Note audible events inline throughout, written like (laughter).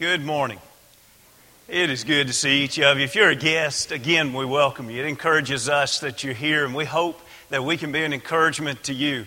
Good morning. It is good to see each of you. If you're a guest, again, we welcome you. It encourages us that you're here, and we hope that we can be an encouragement to you.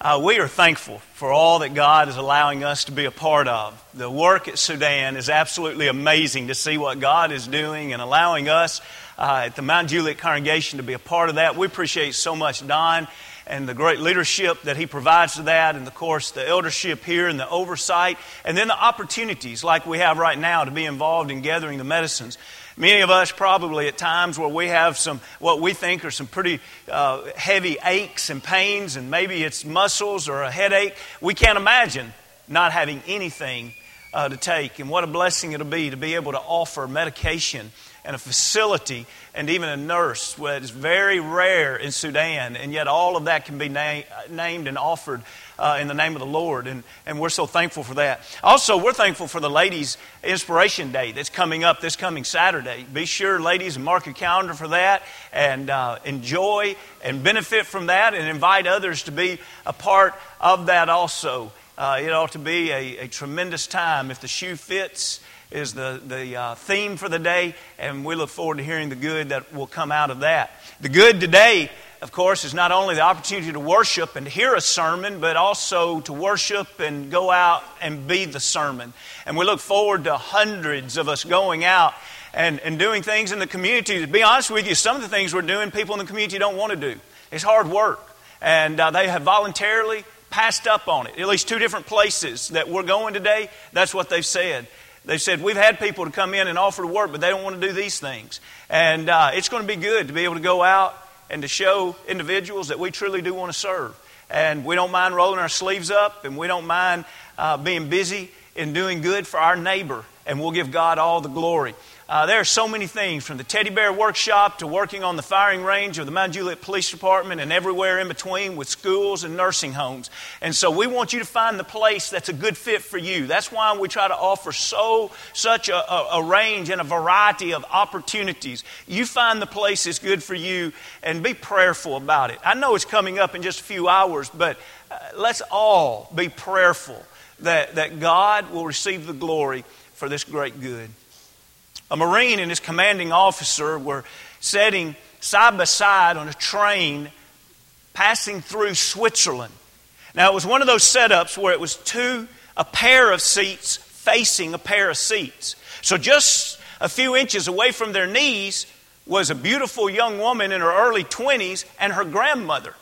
Uh, we are thankful for all that God is allowing us to be a part of. The work at Sudan is absolutely amazing to see what God is doing and allowing us uh, at the Mount Juliet congregation to be a part of that. We appreciate so much Don and the great leadership that he provides to that, and of course, the eldership here and the oversight, and then the opportunities like we have right now to be involved in gathering the medicines. Many of us probably at times where we have some, what we think are some pretty uh, heavy aches and pains, and maybe it's muscles or a headache, we can't imagine not having anything uh, to take. And what a blessing it'll be to be able to offer medication and a facility and even a nurse. Well, it's very rare in Sudan, and yet all of that can be na- named and offered uh, in the name of the Lord, and, and we're so thankful for that. Also, we're thankful for the Ladies' Inspiration Day that's coming up this coming Saturday. Be sure, ladies, mark your calendar for that, and uh, enjoy and benefit from that, and invite others to be a part of that also. Uh, it ought to be a, a tremendous time if the shoe fits is the, the uh, theme for the day, and we look forward to hearing the good that will come out of that. The good today, of course, is not only the opportunity to worship and hear a sermon, but also to worship and go out and be the sermon. And we look forward to hundreds of us going out and, and doing things in the community. To be honest with you, some of the things we're doing, people in the community don't want to do. It's hard work. And uh, they have voluntarily passed up on it. At least two different places that we're going today, that's what they've said. They said, We've had people to come in and offer to work, but they don't want to do these things. And uh, it's going to be good to be able to go out and to show individuals that we truly do want to serve. And we don't mind rolling our sleeves up, and we don't mind uh, being busy in doing good for our neighbor. And we'll give God all the glory. Uh, there are so many things from the teddy bear workshop to working on the firing range of the Mount Juliet Police Department and everywhere in between with schools and nursing homes. And so we want you to find the place that's a good fit for you. That's why we try to offer so such a, a, a range and a variety of opportunities. You find the place that's good for you and be prayerful about it. I know it's coming up in just a few hours, but uh, let's all be prayerful that, that God will receive the glory for this great good. A Marine and his commanding officer were sitting side by side on a train passing through Switzerland. Now, it was one of those setups where it was two, a pair of seats facing a pair of seats. So, just a few inches away from their knees was a beautiful young woman in her early 20s and her grandmother.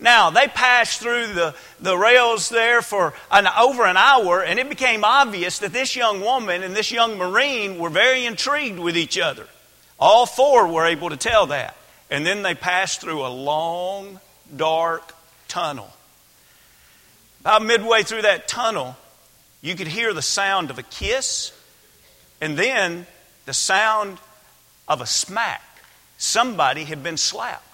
Now, they passed through the, the rails there for an, over an hour, and it became obvious that this young woman and this young Marine were very intrigued with each other. All four were able to tell that. And then they passed through a long, dark tunnel. About midway through that tunnel, you could hear the sound of a kiss and then the sound of a smack. Somebody had been slapped.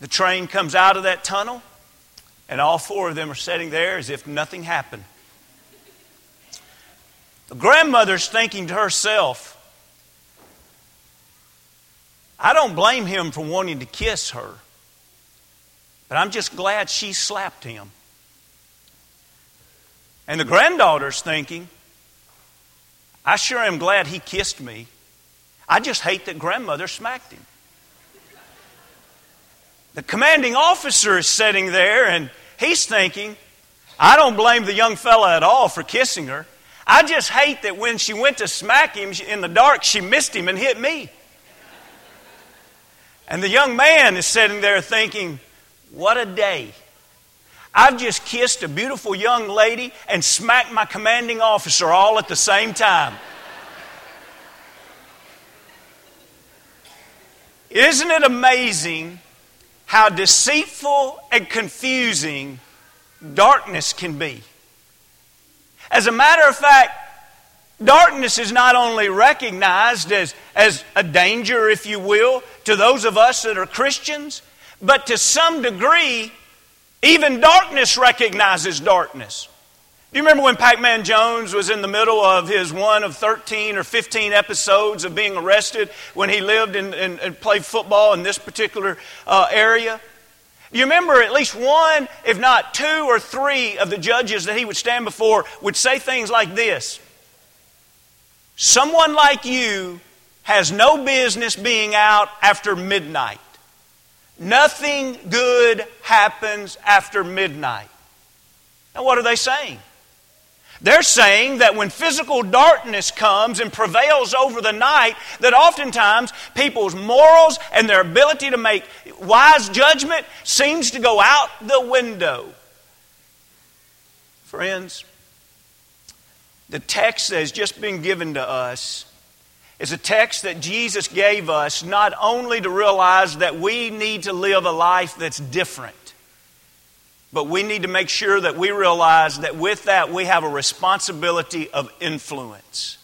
The train comes out of that tunnel, and all four of them are sitting there as if nothing happened. The grandmother's thinking to herself, I don't blame him for wanting to kiss her, but I'm just glad she slapped him. And the granddaughter's thinking, I sure am glad he kissed me. I just hate that grandmother smacked him. The commanding officer is sitting there and he's thinking, I don't blame the young fella at all for kissing her. I just hate that when she went to smack him in the dark, she missed him and hit me. And the young man is sitting there thinking, What a day. I've just kissed a beautiful young lady and smacked my commanding officer all at the same time. Isn't it amazing how deceitful and confusing darkness can be. As a matter of fact, darkness is not only recognized as, as a danger, if you will, to those of us that are Christians, but to some degree, even darkness recognizes darkness. Do you remember when Pac Man Jones was in the middle of his one of 13 or 15 episodes of being arrested when he lived and, and, and played football in this particular uh, area? You remember at least one, if not two or three of the judges that he would stand before would say things like this Someone like you has no business being out after midnight. Nothing good happens after midnight. Now, what are they saying? They're saying that when physical darkness comes and prevails over the night, that oftentimes people's morals and their ability to make wise judgment seems to go out the window. Friends, the text that has just been given to us is a text that Jesus gave us not only to realize that we need to live a life that's different, but we need to make sure that we realize that with that we have a responsibility of influence.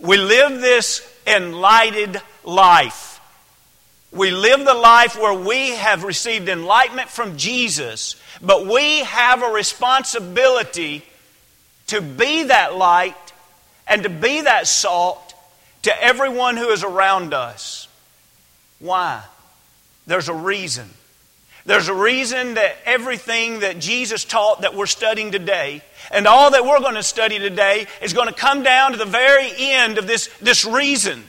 We live this enlightened life. We live the life where we have received enlightenment from Jesus, but we have a responsibility to be that light and to be that salt to everyone who is around us. Why? There's a reason. There's a reason that everything that Jesus taught that we're studying today, and all that we're going to study today, is going to come down to the very end of this, this reason.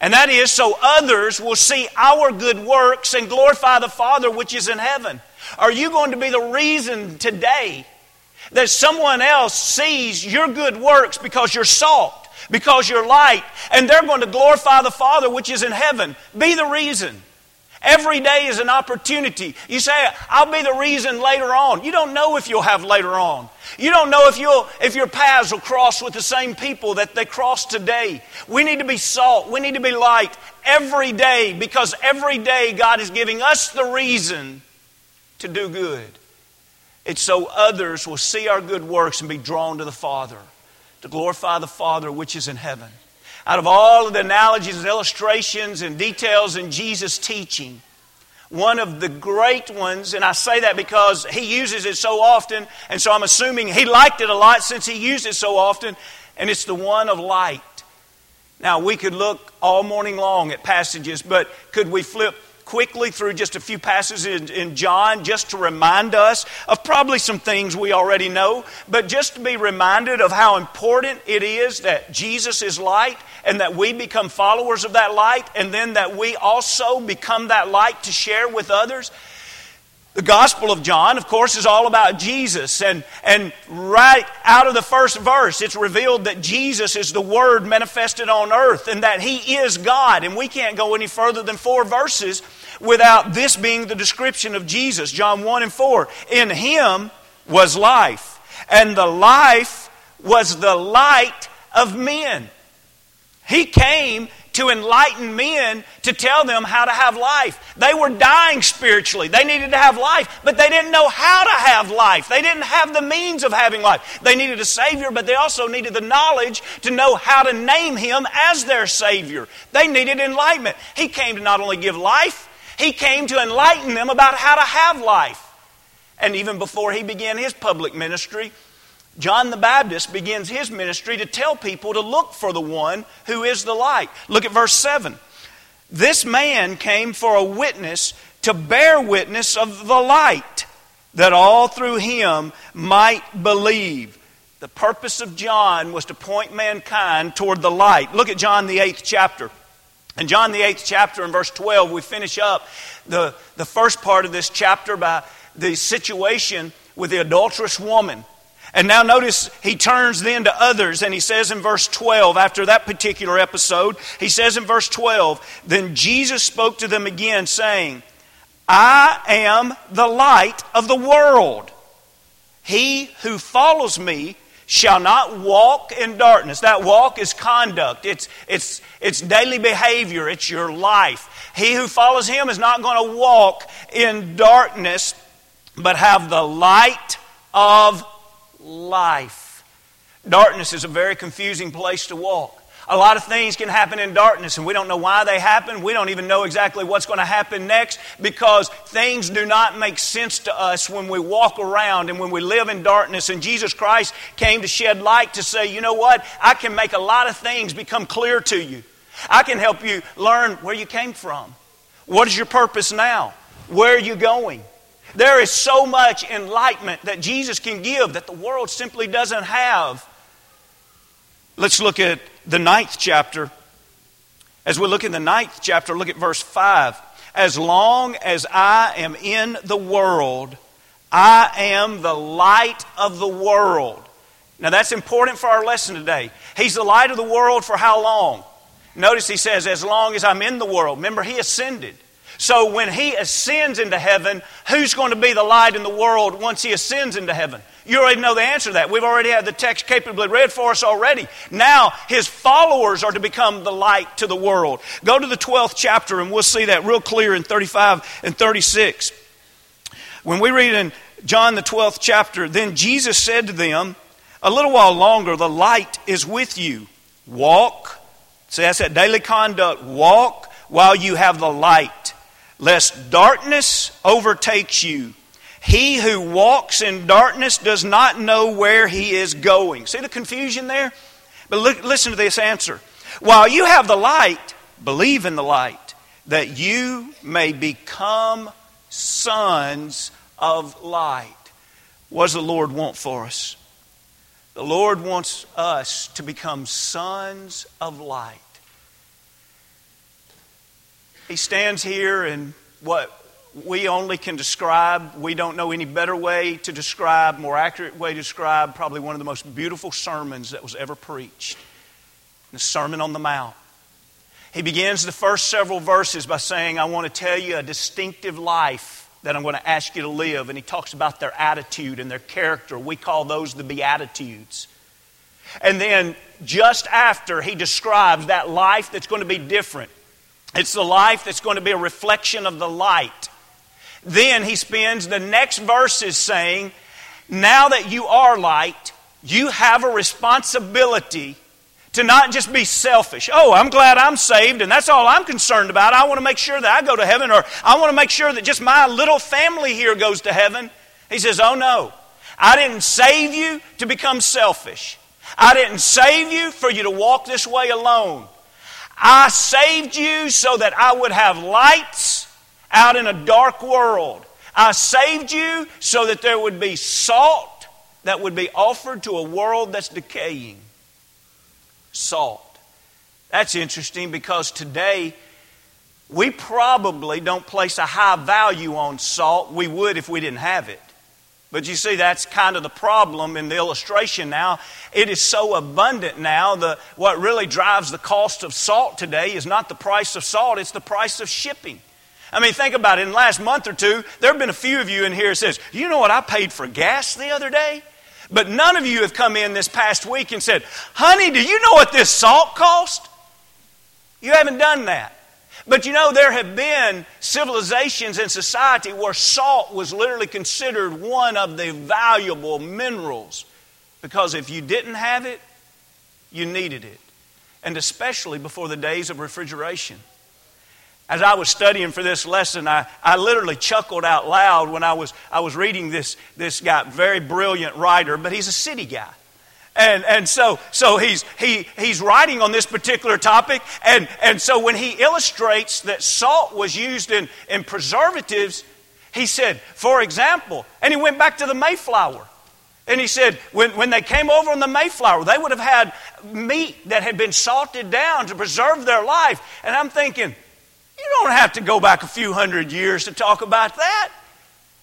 And that is so others will see our good works and glorify the Father which is in heaven. Are you going to be the reason today that someone else sees your good works because you're salt, because you're light, and they're going to glorify the Father which is in heaven? Be the reason. Every day is an opportunity. You say, I'll be the reason later on. You don't know if you'll have later on. You don't know if, you'll, if your paths will cross with the same people that they cross today. We need to be salt. We need to be light every day because every day God is giving us the reason to do good. It's so others will see our good works and be drawn to the Father, to glorify the Father which is in heaven out of all of the analogies and illustrations and details in Jesus' teaching, one of the great ones, and I say that because he uses it so often, and so I'm assuming he liked it a lot since he used it so often, and it's the one of light. Now, we could look all morning long at passages, but could we flip quickly through just a few passages in, in, John just to remind us of probably some things we already know, but just to be reminded of how important it is that Jesus is light and that we become followers of that light and then that we also become that light to share with others. The Gospel of John, of course, is all about Jesus. And, and right out of the first verse, it's revealed that Jesus is the Word manifested on earth and that He is God. And we can't go any further than four verses without this being the description of Jesus. John 1 and 4. In Him was life, and the life was the light of men. He came to enlighten men to tell them how to have life. They were dying spiritually. They needed to have life, but they didn't know how to have life. They didn't have the means of having life. They needed a Savior, but they also needed the knowledge to know how to name Him as their Savior. They needed enlightenment. He came to not only give life, He came to enlighten them about how to have life. And even before He began His public ministry, John the Baptist begins his ministry to tell people to look for the one who is the light. Look at verse 7. This man came for a witness to bear witness of the light, that all through him might believe. The purpose of John was to point mankind toward the light. Look at John the eighth chapter. In John the eighth chapter, in verse 12, we finish up the, the first part of this chapter by the situation with the adulterous woman and now notice he turns then to others and he says in verse 12, after that particular episode, he says in verse 12, Then Jesus spoke to them again, saying, I am the light of the world. He who follows me shall not walk in darkness. That walk is conduct, it's, it's, it's daily behavior, it's your life. He who follows him is not going to walk in darkness, but have the light of life. Darkness is a very confusing place to walk. A lot of things can happen in darkness, and we don't know why they happen. We don't even know exactly what's going to happen next because things do not make sense to us when we walk around and when we live in darkness. And Jesus Christ came to shed light to say, you know what? I can make a lot of things become clear to you. I can help you learn where you came from. What is your purpose now? Where are you going? There is so much enlightenment that Jesus can give that the world simply doesn't have. Let's look at the ninth chapter. As we look in the ninth chapter, look at verse 5. As long as I am in the world, I am the light of the world. Now that's important for our lesson today. He's the light of the world for how long? Notice he says, as long as I'm in the world. Remember, he ascended. So when he ascends into heaven, who's going to be the light in the world once he ascends into heaven? You already know the answer to that. We've already had the text capably read for us already. Now, his followers are to become the light to the world. Go to the 12th chapter and we'll see that real clear in 35 and 36. When we read in John the 12th chapter, then Jesus said to them, A little while longer, the light is with you. Walk. See, that's that daily conduct. Walk while you have the light, lest darkness overtakes you. He who walks in darkness does not know where he is going. See the confusion there? But look, listen to this answer. While you have the light, believe in the light, that you may become sons of light. What does the Lord want for us? The Lord wants us to become sons of light. He stands here and what we only can describe, we don't know any better way to describe, more accurate way to describe, probably one of the most beautiful sermons that was ever preached the Sermon on the Mount. He begins the first several verses by saying, I want to tell you a distinctive life that I'm going to ask you to live. And he talks about their attitude and their character. We call those the Beatitudes. And then just after, he describes that life that's going to be different. It's the life that's going to be a reflection of the light. Then he spends the next verses saying, Now that you are light, you have a responsibility to not just be selfish. Oh, I'm glad I'm saved and that's all I'm concerned about. I want to make sure that I go to heaven or I want to make sure that just my little family here goes to heaven. He says, Oh no, I didn't save you to become selfish. I didn't save you for you to walk this way alone. I saved you so that I would have lights out in a dark world. I saved you so that there would be salt that would be offered to a world that's decaying. Salt. That's interesting because today we probably don't place a high value on salt. We would if we didn't have it. But you see, that's kind of the problem in the illustration now. It is so abundant now. The, what really drives the cost of salt today is not the price of salt, it's the price of shipping. I mean, think about it. In the last month or two, there have been a few of you in here says, you know what I paid for gas the other day? But none of you have come in this past week and said, honey, do you know what this salt cost? You haven't done that. But you know, there have been civilizations and society where salt was literally considered one of the valuable minerals because if you didn't have it, you needed it. And especially before the days of refrigeration. As I was studying for this lesson, I, I literally chuckled out loud when I was, I was reading this, this guy, very brilliant writer, but he's a city guy. And, and so, so he's, he, he's writing on this particular topic. And, and so when he illustrates that salt was used in, in preservatives, he said, for example, and he went back to the Mayflower. And he said, when, when they came over on the Mayflower, they would have had meat that had been salted down to preserve their life. And I'm thinking, you don't have to go back a few hundred years to talk about that.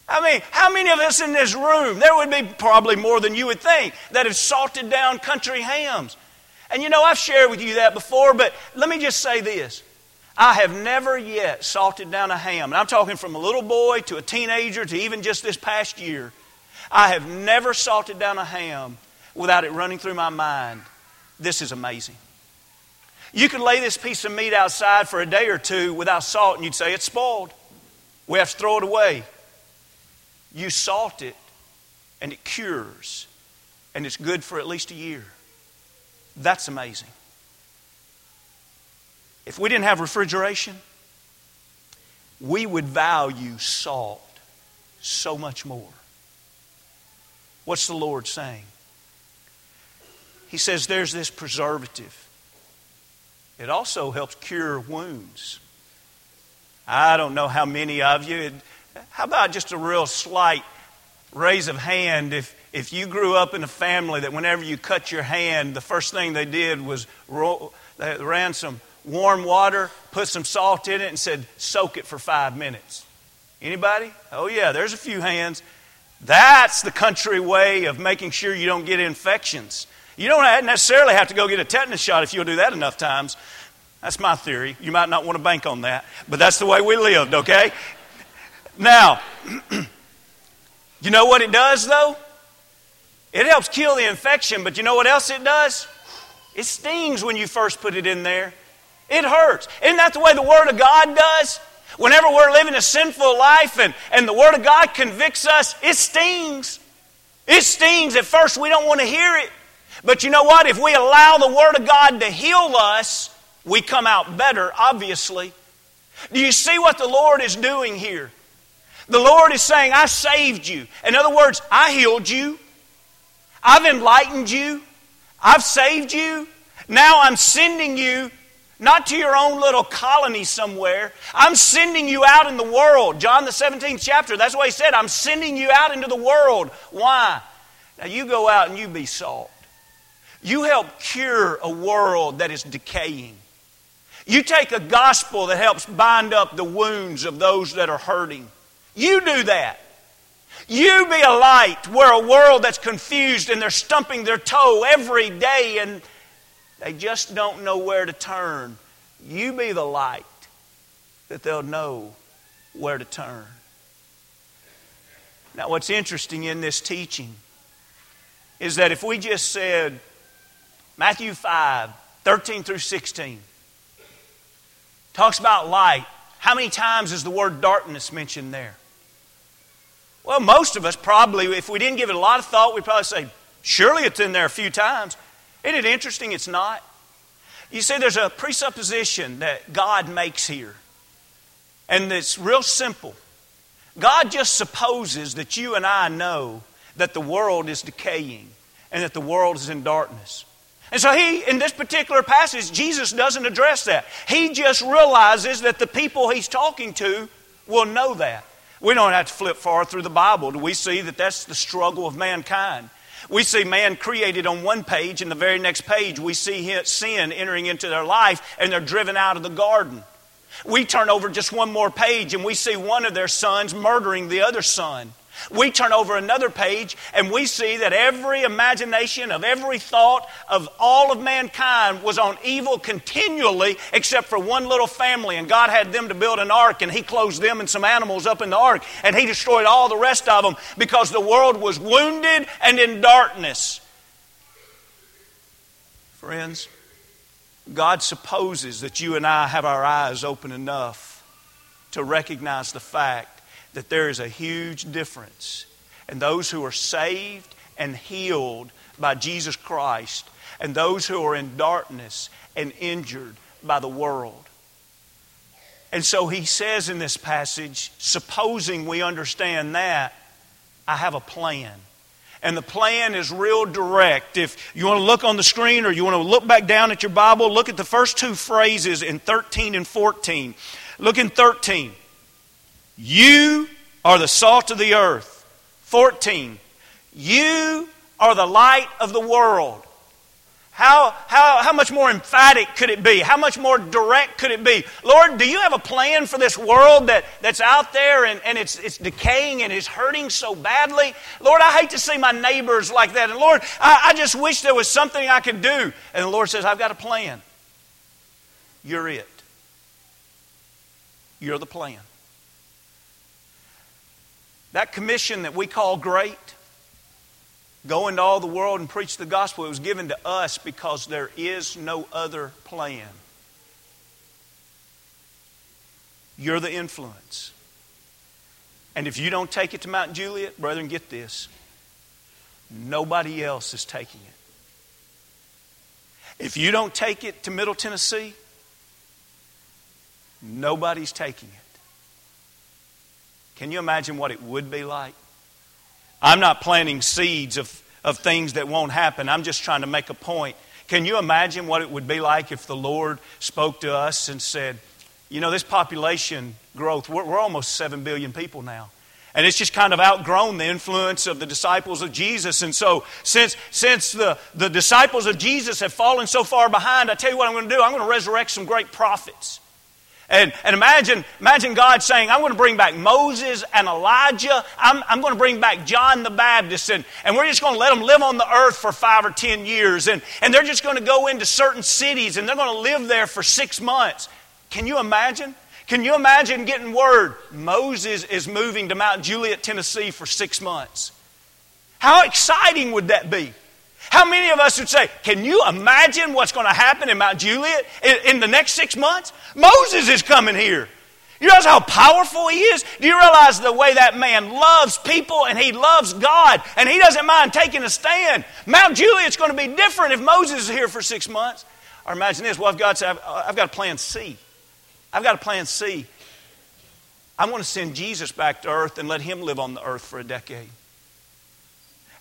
I mean, how many of us in this room, there would be probably more than you would think, that have salted down country hams? And you know, I've shared with you that before, but let me just say this. I have never yet salted down a ham. And I'm talking from a little boy to a teenager to even just this past year. I have never salted down a ham without it running through my mind. This is amazing. You could lay this piece of meat outside for a day or two without salt, and you'd say it's spoiled. We have to throw it away. You salt it, and it cures, and it's good for at least a year. That's amazing. If we didn't have refrigeration, we would value salt so much more. What's the Lord saying? He says there's this preservative it also helps cure wounds. I don't know how many of you, How about just a real slight raise of hand if, if you grew up in a family that whenever you cut your hand, the first thing they did was roll, they ran some warm water, put some salt in it, and said, soak it for five minutes. Anybody? Oh, yeah, there's a few hands. That's the country way of making sure you don't get infections. You don't necessarily have to go get a tetanus shot if you'll do that enough times. That's my theory. You might not want to bank on that, but that's the way we lived, okay? Now, (clears throat) you know what it does, though? It helps kill the infection, but you know what else it does? It stings when you first put it in there. It hurts. Isn't that the way the Word of God does? Whenever we're living a sinful life and, and the Word of God convicts us, it stings. It stings. At first, we don't want to hear it. But you know what? If we allow the Word of God to heal us, we come out better, obviously. Do you see what the Lord is doing here? The Lord is saying, I saved you. In other words, I healed you. I've enlightened you. I've saved you. Now I'm sending you not to your own little colony somewhere. I'm sending you out in the world. John the 17th chapter, that's what he said. I'm sending you out into the world. Why? Now you go out and you be salt. You help cure a world that is decaying. You take a gospel that helps bind up the wounds of those that are hurting. You do that. You be a light where a world that's confused and they're stumping their toe every day and they just don't know where to turn. You be the light that they'll know where to turn. Now, what's interesting in this teaching is that if we just said Matthew 5 13 through 16 talks about light, how many times is the word darkness mentioned there? Well, most of us probably, if we didn't give it a lot of thought, we'd probably say, surely it's in there a few times. Isn't it interesting it's not? You see, there's a presupposition that God makes here, and it's real simple. God just supposes that you and I know that the world is decaying and that the world is in darkness. And so he, in this particular passage, Jesus doesn't address that. He just realizes that the people he's talking to will know that. We don't have to flip far through the Bible. Do we see that that's the struggle of mankind? We see man created on one page, and the very next page we see sin entering into their life, and they're driven out of the garden. We turn over just one more page, and we see one of their sons murdering the other son. We turn over another page and we see that every imagination of every thought of all of mankind was on evil continually except for one little family. And God had them to build an ark and He closed them and some animals up in the ark and He destroyed all the rest of them because the world was wounded and in darkness. Friends, God supposes that you and I have our eyes open enough to recognize the fact that there is a huge difference. And those who are saved and healed by Jesus Christ, and those who are in darkness and injured by the world. And so he says in this passage, supposing we understand that, I have a plan. And the plan is real direct. If you want to look on the screen or you want to look back down at your Bible, look at the first two phrases in 13 and 14. Look in 13. You are the salt of the earth. 14. You are the light of the world. How, how, how much more emphatic could it be? How much more direct could it be? Lord, do you have a plan for this world that, that's out there and, and it's, it's decaying and is hurting so badly? Lord, I hate to see my neighbors like that. And Lord, I, I just wish there was something I could do. And the Lord says, I've got a plan. You're it. You're the plan. That commission that we call great, go into all the world and preach the gospel, it was given to us because there is no other plan. You're the influence. And if you don't take it to Mount Juliet, brethren, get this nobody else is taking it. If you don't take it to Middle Tennessee, nobody's taking it. Can you imagine what it would be like? I'm not planting seeds of, of things that won't happen. I'm just trying to make a point. Can you imagine what it would be like if the Lord spoke to us and said, You know, this population growth, we're, we're almost 7 billion people now. And it's just kind of outgrown the influence of the disciples of Jesus. And so, since, since the, the disciples of Jesus have fallen so far behind, I tell you what I'm going to do. I'm going to resurrect some great prophets. And, and imagine, imagine God saying, I'm going to bring back Moses and Elijah. I'm, I'm going to bring back John the Baptist. And, and we're just going to let them live on the earth for five or ten years. And, and they're just going to go into certain cities and they're going to live there for six months. Can you imagine? Can you imagine getting word Moses is moving to Mount Juliet, Tennessee for six months? How exciting would that be? How many of us would say, Can you imagine what's going to happen in Mount Juliet in, in the next six months? Moses is coming here. You realize how powerful he is? Do you realize the way that man loves people and he loves God and he doesn't mind taking a stand? Mount Juliet's going to be different if Moses is here for six months. Or imagine this well, if God said, I've, uh, I've got a plan C. I've got a plan C. I'm going to send Jesus back to earth and let him live on the earth for a decade.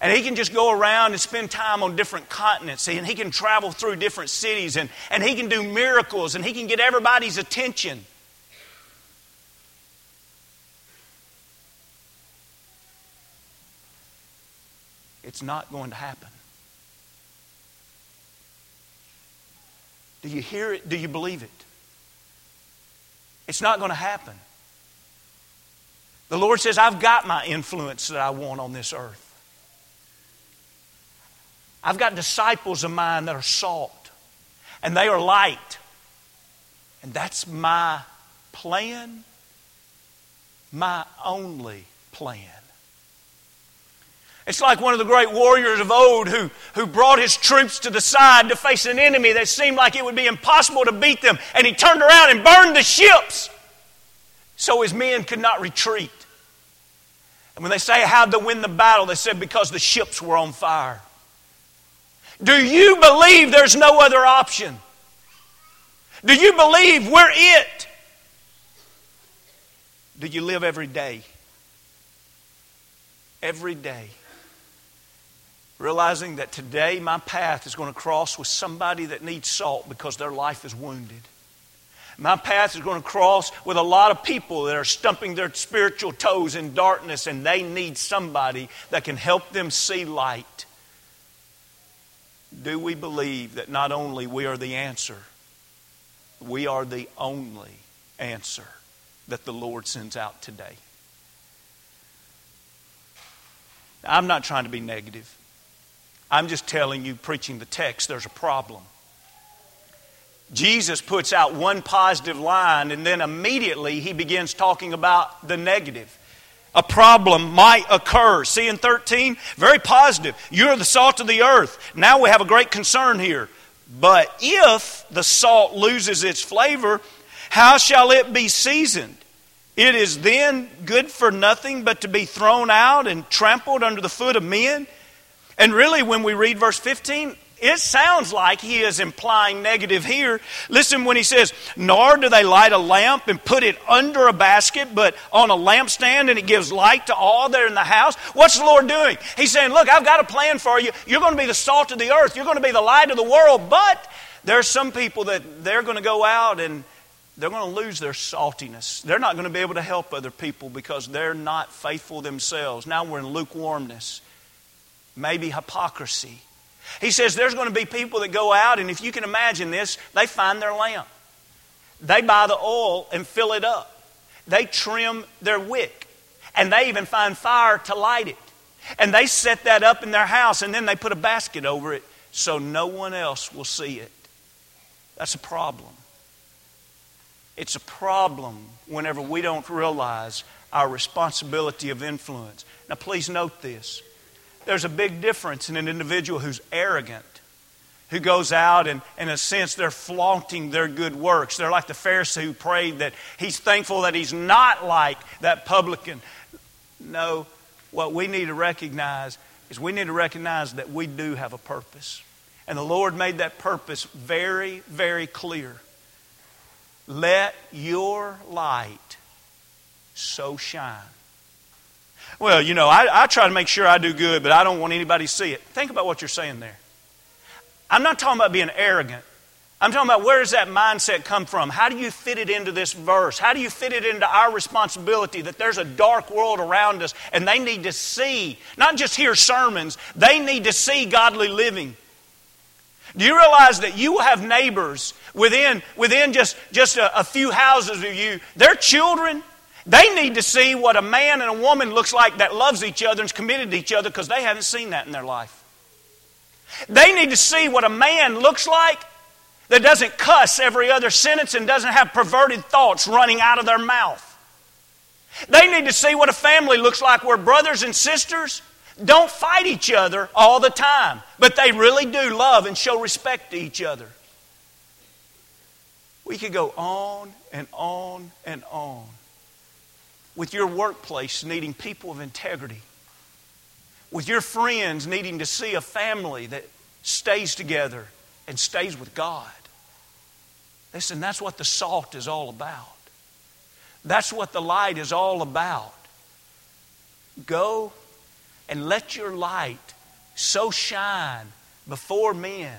And he can just go around and spend time on different continents. And he can travel through different cities. And, and he can do miracles. And he can get everybody's attention. It's not going to happen. Do you hear it? Do you believe it? It's not going to happen. The Lord says, I've got my influence that I want on this earth. I've got disciples of mine that are salt and they are light. And that's my plan, my only plan. It's like one of the great warriors of old who, who brought his troops to the side to face an enemy that seemed like it would be impossible to beat them. And he turned around and burned the ships so his men could not retreat. And when they say, How'd they win the battle? They said, Because the ships were on fire. Do you believe there's no other option? Do you believe we're it? Do you live every day? Every day realizing that today my path is going to cross with somebody that needs salt because their life is wounded. My path is going to cross with a lot of people that are stumping their spiritual toes in darkness and they need somebody that can help them see light. Do we believe that not only we are the answer, we are the only answer that the Lord sends out today? I'm not trying to be negative. I'm just telling you, preaching the text, there's a problem. Jesus puts out one positive line and then immediately he begins talking about the negative. A problem might occur. See in 13, very positive. You're the salt of the earth. Now we have a great concern here. But if the salt loses its flavor, how shall it be seasoned? It is then good for nothing but to be thrown out and trampled under the foot of men. And really, when we read verse 15, it sounds like he is implying negative here. Listen when he says, Nor do they light a lamp and put it under a basket, but on a lampstand, and it gives light to all that are in the house. What's the Lord doing? He's saying, Look, I've got a plan for you. You're going to be the salt of the earth, you're going to be the light of the world, but there are some people that they're going to go out and they're going to lose their saltiness. They're not going to be able to help other people because they're not faithful themselves. Now we're in lukewarmness maybe hypocrisy. He says there's going to be people that go out, and if you can imagine this, they find their lamp. They buy the oil and fill it up. They trim their wick, and they even find fire to light it. And they set that up in their house, and then they put a basket over it so no one else will see it. That's a problem. It's a problem whenever we don't realize our responsibility of influence. Now, please note this. There's a big difference in an individual who's arrogant, who goes out and, in a sense, they're flaunting their good works. They're like the Pharisee who prayed that he's thankful that he's not like that publican. No, what we need to recognize is we need to recognize that we do have a purpose. And the Lord made that purpose very, very clear. Let your light so shine well, you know, I, I try to make sure I do good, but I don't want anybody to see it. Think about what you're saying there. I'm not talking about being arrogant. I'm talking about where does that mindset come from? How do you fit it into this verse? How do you fit it into our responsibility that there's a dark world around us and they need to see, not just hear sermons, they need to see godly living. Do you realize that you have neighbors within, within just, just a, a few houses of you? Their children, they need to see what a man and a woman looks like that loves each other and is committed to each other because they haven't seen that in their life. They need to see what a man looks like that doesn't cuss every other sentence and doesn't have perverted thoughts running out of their mouth. They need to see what a family looks like where brothers and sisters don't fight each other all the time, but they really do love and show respect to each other. We could go on and on and on with your workplace needing people of integrity, with your friends needing to see a family that stays together and stays with God. Listen, that's what the salt is all about. That's what the light is all about. Go and let your light so shine before men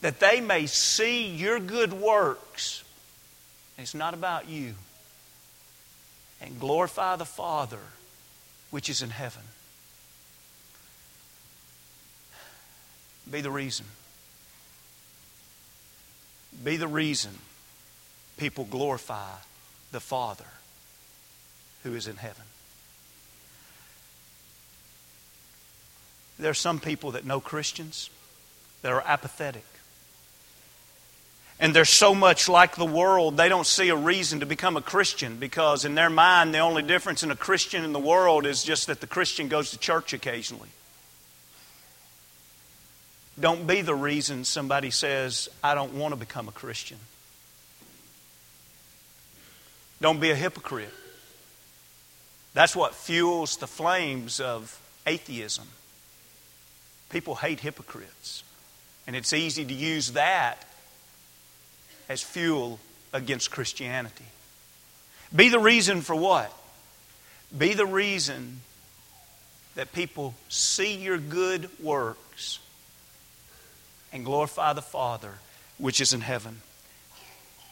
that they may see your good works. it's not about you. And glorify the Father which is in heaven. Be the reason. Be the reason people glorify the Father who is in heaven. There are some people that know Christians that are apathetic. And they're so much like the world, they don't see a reason to become a Christian because, in their mind, the only difference in a Christian and the world is just that the Christian goes to church occasionally. Don't be the reason somebody says, I don't want to become a Christian. Don't be a hypocrite. That's what fuels the flames of atheism. People hate hypocrites. And it's easy to use that as fuel against Christianity. Be the reason for what? Be the reason that people see your good works and glorify the Father which is in heaven.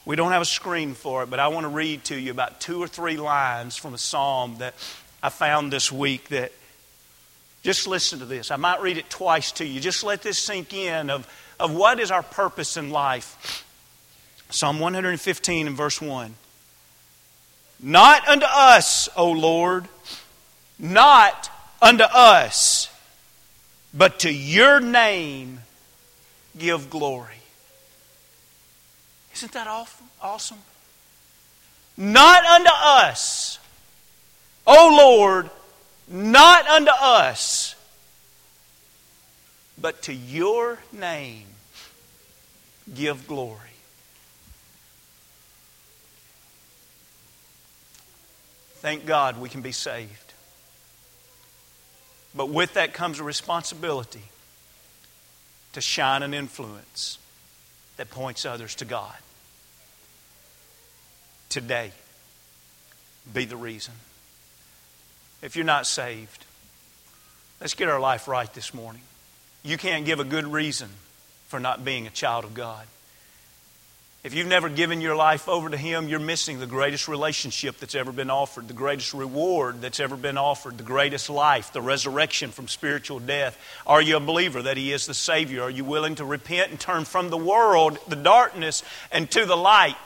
We don't have a screen for it, but I want to read to you about two or three lines from a psalm that I found this week that just listen to this. I might read it twice to you. Just let this sink in of, of what is our purpose in life. Psalm 115 and verse 1. Not unto us, O Lord, not unto us, but to your name give glory. Isn't that awesome? Not unto us, O Lord, not unto us, but to your name give glory. Thank God we can be saved. But with that comes a responsibility to shine an influence that points others to God. Today, be the reason. If you're not saved, let's get our life right this morning. You can't give a good reason for not being a child of God. If you've never given your life over to Him, you're missing the greatest relationship that's ever been offered, the greatest reward that's ever been offered, the greatest life, the resurrection from spiritual death. Are you a believer that He is the Savior? Are you willing to repent and turn from the world, the darkness, and to the light?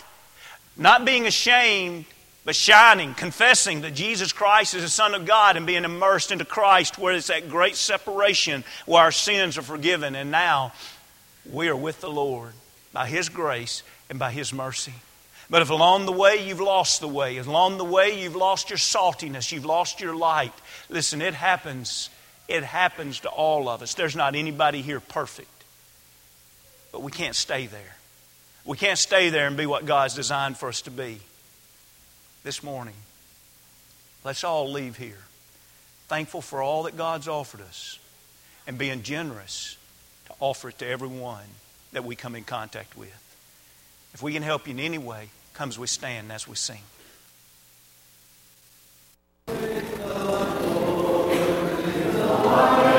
Not being ashamed, but shining, confessing that Jesus Christ is the Son of God and being immersed into Christ, where it's that great separation where our sins are forgiven. And now we are with the Lord by His grace and by His mercy. But if along the way you've lost the way, along the way you've lost your saltiness, you've lost your light, listen, it happens. It happens to all of us. There's not anybody here perfect. But we can't stay there. We can't stay there and be what God's designed for us to be. This morning, let's all leave here thankful for all that God's offered us and being generous to offer it to everyone that we come in contact with. If we can help you in any way, come as we stand as we sing. The Lord, Lord,